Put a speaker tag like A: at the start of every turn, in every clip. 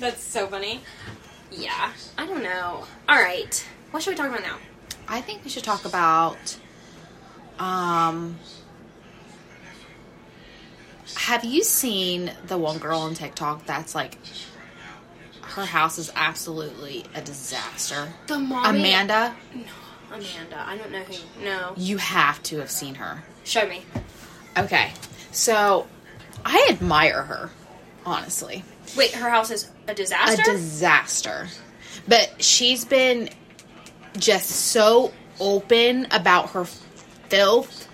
A: That's so funny. Yeah, I don't know. All right, what should we talk about now?
B: I think we should talk about. Um, have you seen the one girl on TikTok that's like, her house is absolutely a disaster?
A: The mommy.
B: Amanda, No,
A: Amanda. I don't know who. No.
B: you have to have seen her.
A: Show me.
B: Okay, so I admire her, honestly.
A: Wait, her house is a disaster.
B: a disaster. But she's been just so open about her filth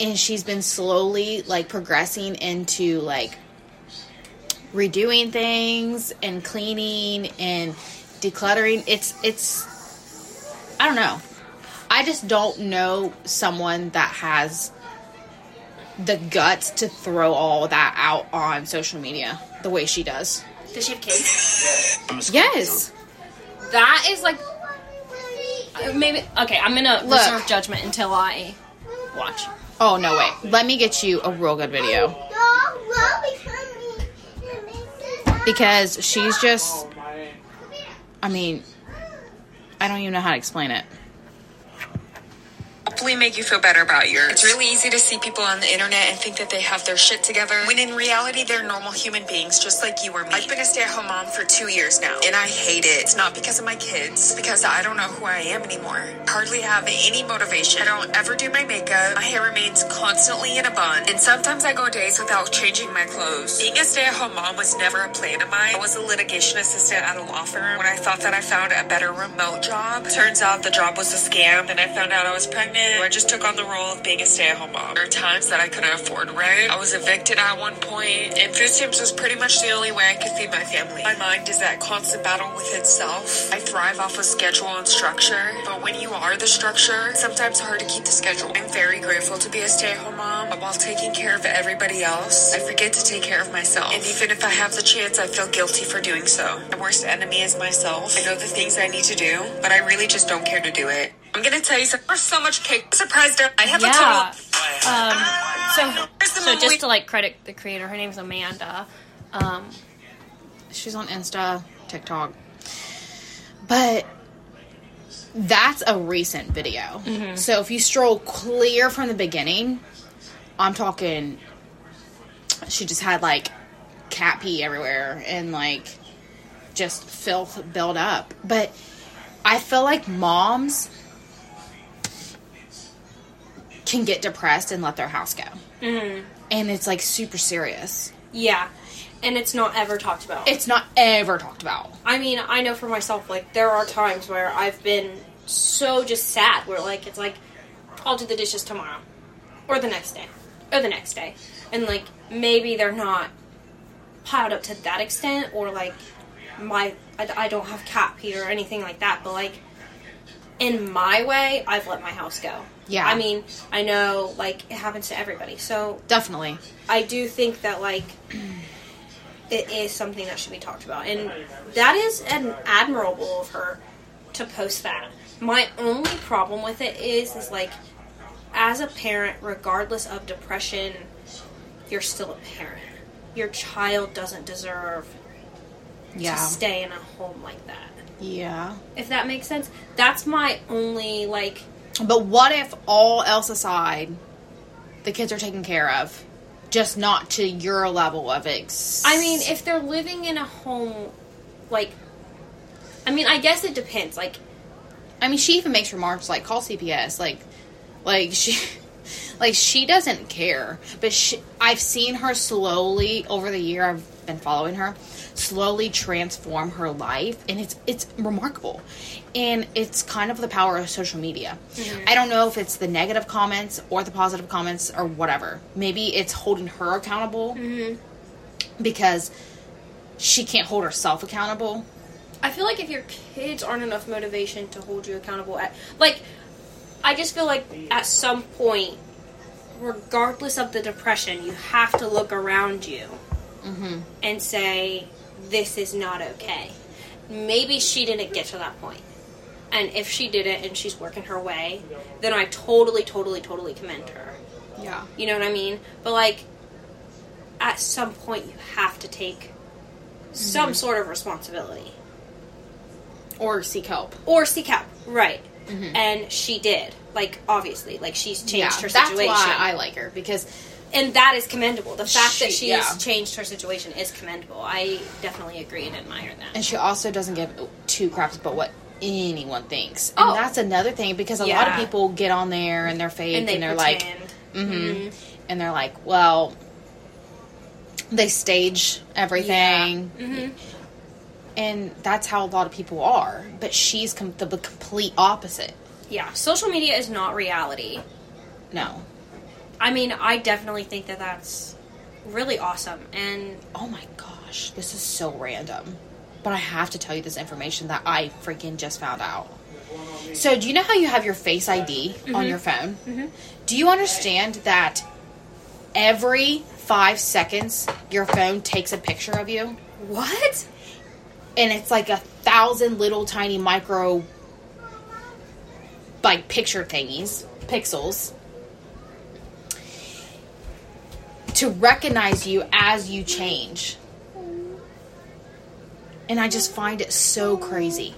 B: and she's been slowly like progressing into like redoing things and cleaning and decluttering. It's it's I don't know. I just don't know someone that has the guts to throw all that out on social media the way she does.
A: Does she have kids?
C: I'm.
B: Yes.
A: That is like maybe. Okay, I'm gonna
B: Look.
A: reserve judgment until I watch.
B: Oh no, way! Let me get you a real good video because she's just. I mean, I don't even know how to explain it.
D: Make you feel better about yours. It's really easy to see people on the internet and think that they have their shit together when in reality they're normal human beings just like you or me. I've been a stay-at-home mom for two years now and I hate it. It's not because of my kids, because I don't know who I am anymore. Hardly have any motivation. I don't ever do my makeup. My hair remains constantly in a bun and sometimes I go days without changing my clothes. Being a stay-at-home mom was never a plan of mine. I was a litigation assistant at a law firm when I thought that I found a better remote job. Turns out the job was a scam and I found out I was pregnant. I just took on the role of being a stay-at-home mom. There are times that I couldn't afford rent. I was evicted at one point, and food stamps was pretty much the only way I could feed my family. My mind is that constant battle with itself. I thrive off of schedule and structure, but when you are the structure, it's sometimes hard to keep the schedule. I'm very grateful to be a stay-at-home mom, but while taking care of everybody else, I forget to take care of myself. And even if I have the chance, I feel guilty for doing so. My worst enemy is myself. I know the things I need to do, but I really just don't care to do it. I'm gonna tell you something. There's so much cake. Surprised. I have
A: Yeah.
D: a total.
A: Um. So. So just to like credit the creator, her name's Amanda. Um.
B: She's on Insta, TikTok. But that's a recent video. So if you stroll clear from the beginning, I'm talking she just had like cat pee everywhere and like just filth built up. But I feel like moms can get depressed and let their house go. Mm-hmm. And it's like super serious.
A: Yeah. And it's not ever talked about.
B: It's not ever talked about.
A: I mean, I know for myself, like, there are times where I've been so just sad, where, like, it's like, I'll do the dishes tomorrow, or the next day, or the next day. And, like, maybe they're not piled up to that extent, or, like, my, I, I don't have cat pee or anything like that, but, like, in my way, I've let my house go.
B: Yeah.
A: I mean, I know, like, it happens to everybody. So,
B: Definitely.
A: I do think that like it is something that should be talked about, and that is an admirable of her to post that. My only problem with it is, is like as a parent, regardless of depression, you're still a parent. Your child doesn't deserve
B: Yeah.
A: to stay in a home like that.
B: Yeah.
A: If that makes sense, that's my only like.
B: But what if all else aside, the kids are taken care of, just not to your level of ex?
A: I mean, if they're living in a home, like, I mean, I guess it depends. Like,
B: I mean, she even makes remarks like, "Call CPS." Like, like she, like she doesn't care. But she, I've seen her slowly over the year. I've been following her, slowly transform her life, and it's it's remarkable. And it's kind of the power of social media. Mm-hmm. I don't know if it's the negative comments or the positive comments or whatever. Maybe it's holding her accountable mm-hmm. because she can't hold herself accountable.
A: I feel like if your kids aren't enough motivation to hold you accountable, at like, I just feel like at some point, regardless of the depression, you have to look around you mm-hmm. and say, "This is not okay." Maybe she didn't get to that point, and if she did it and she's working her way, then I totally, totally, totally commend her.
B: Yeah.
A: You know what I mean? But like, at some point, you have to take some mm-hmm. sort of responsibility
B: Or seek help.
A: or seek help. Right. And she did. Like obviously, like she's changed
B: yeah,
A: her
B: that's
A: situation,
B: why I like her because
A: and that is commendable. The fact that
B: She-
A: she
B: yeah.
A: changed her situation is commendable. I definitely agree and admire that.
B: And she also doesn't give two craps about what anyone thinks. And
A: Oh.
B: that's another thing because a lot of people get on there and they're fake and,
A: they
B: they're
A: pretend.
B: like, hmm and they're like, well, they stage everything.
A: Mhm.
B: And that's how a lot of people are. But she's com- the complete opposite.
A: yeah, social media is not reality.
B: No.
A: I mean, I definitely think that that's really awesome. And
B: Oh my gosh, this is so random. But I have to tell you this information that I freaking just found out. So, do you know how you have your Face ID on mm-hmm. your phone? Mm-hmm. Do you understand that every five seconds your phone takes a picture of you?
A: what?
B: And it's like a thousand little tiny micro, like picture thingies, pixels, to recognize you as you change. And I just find it so crazy.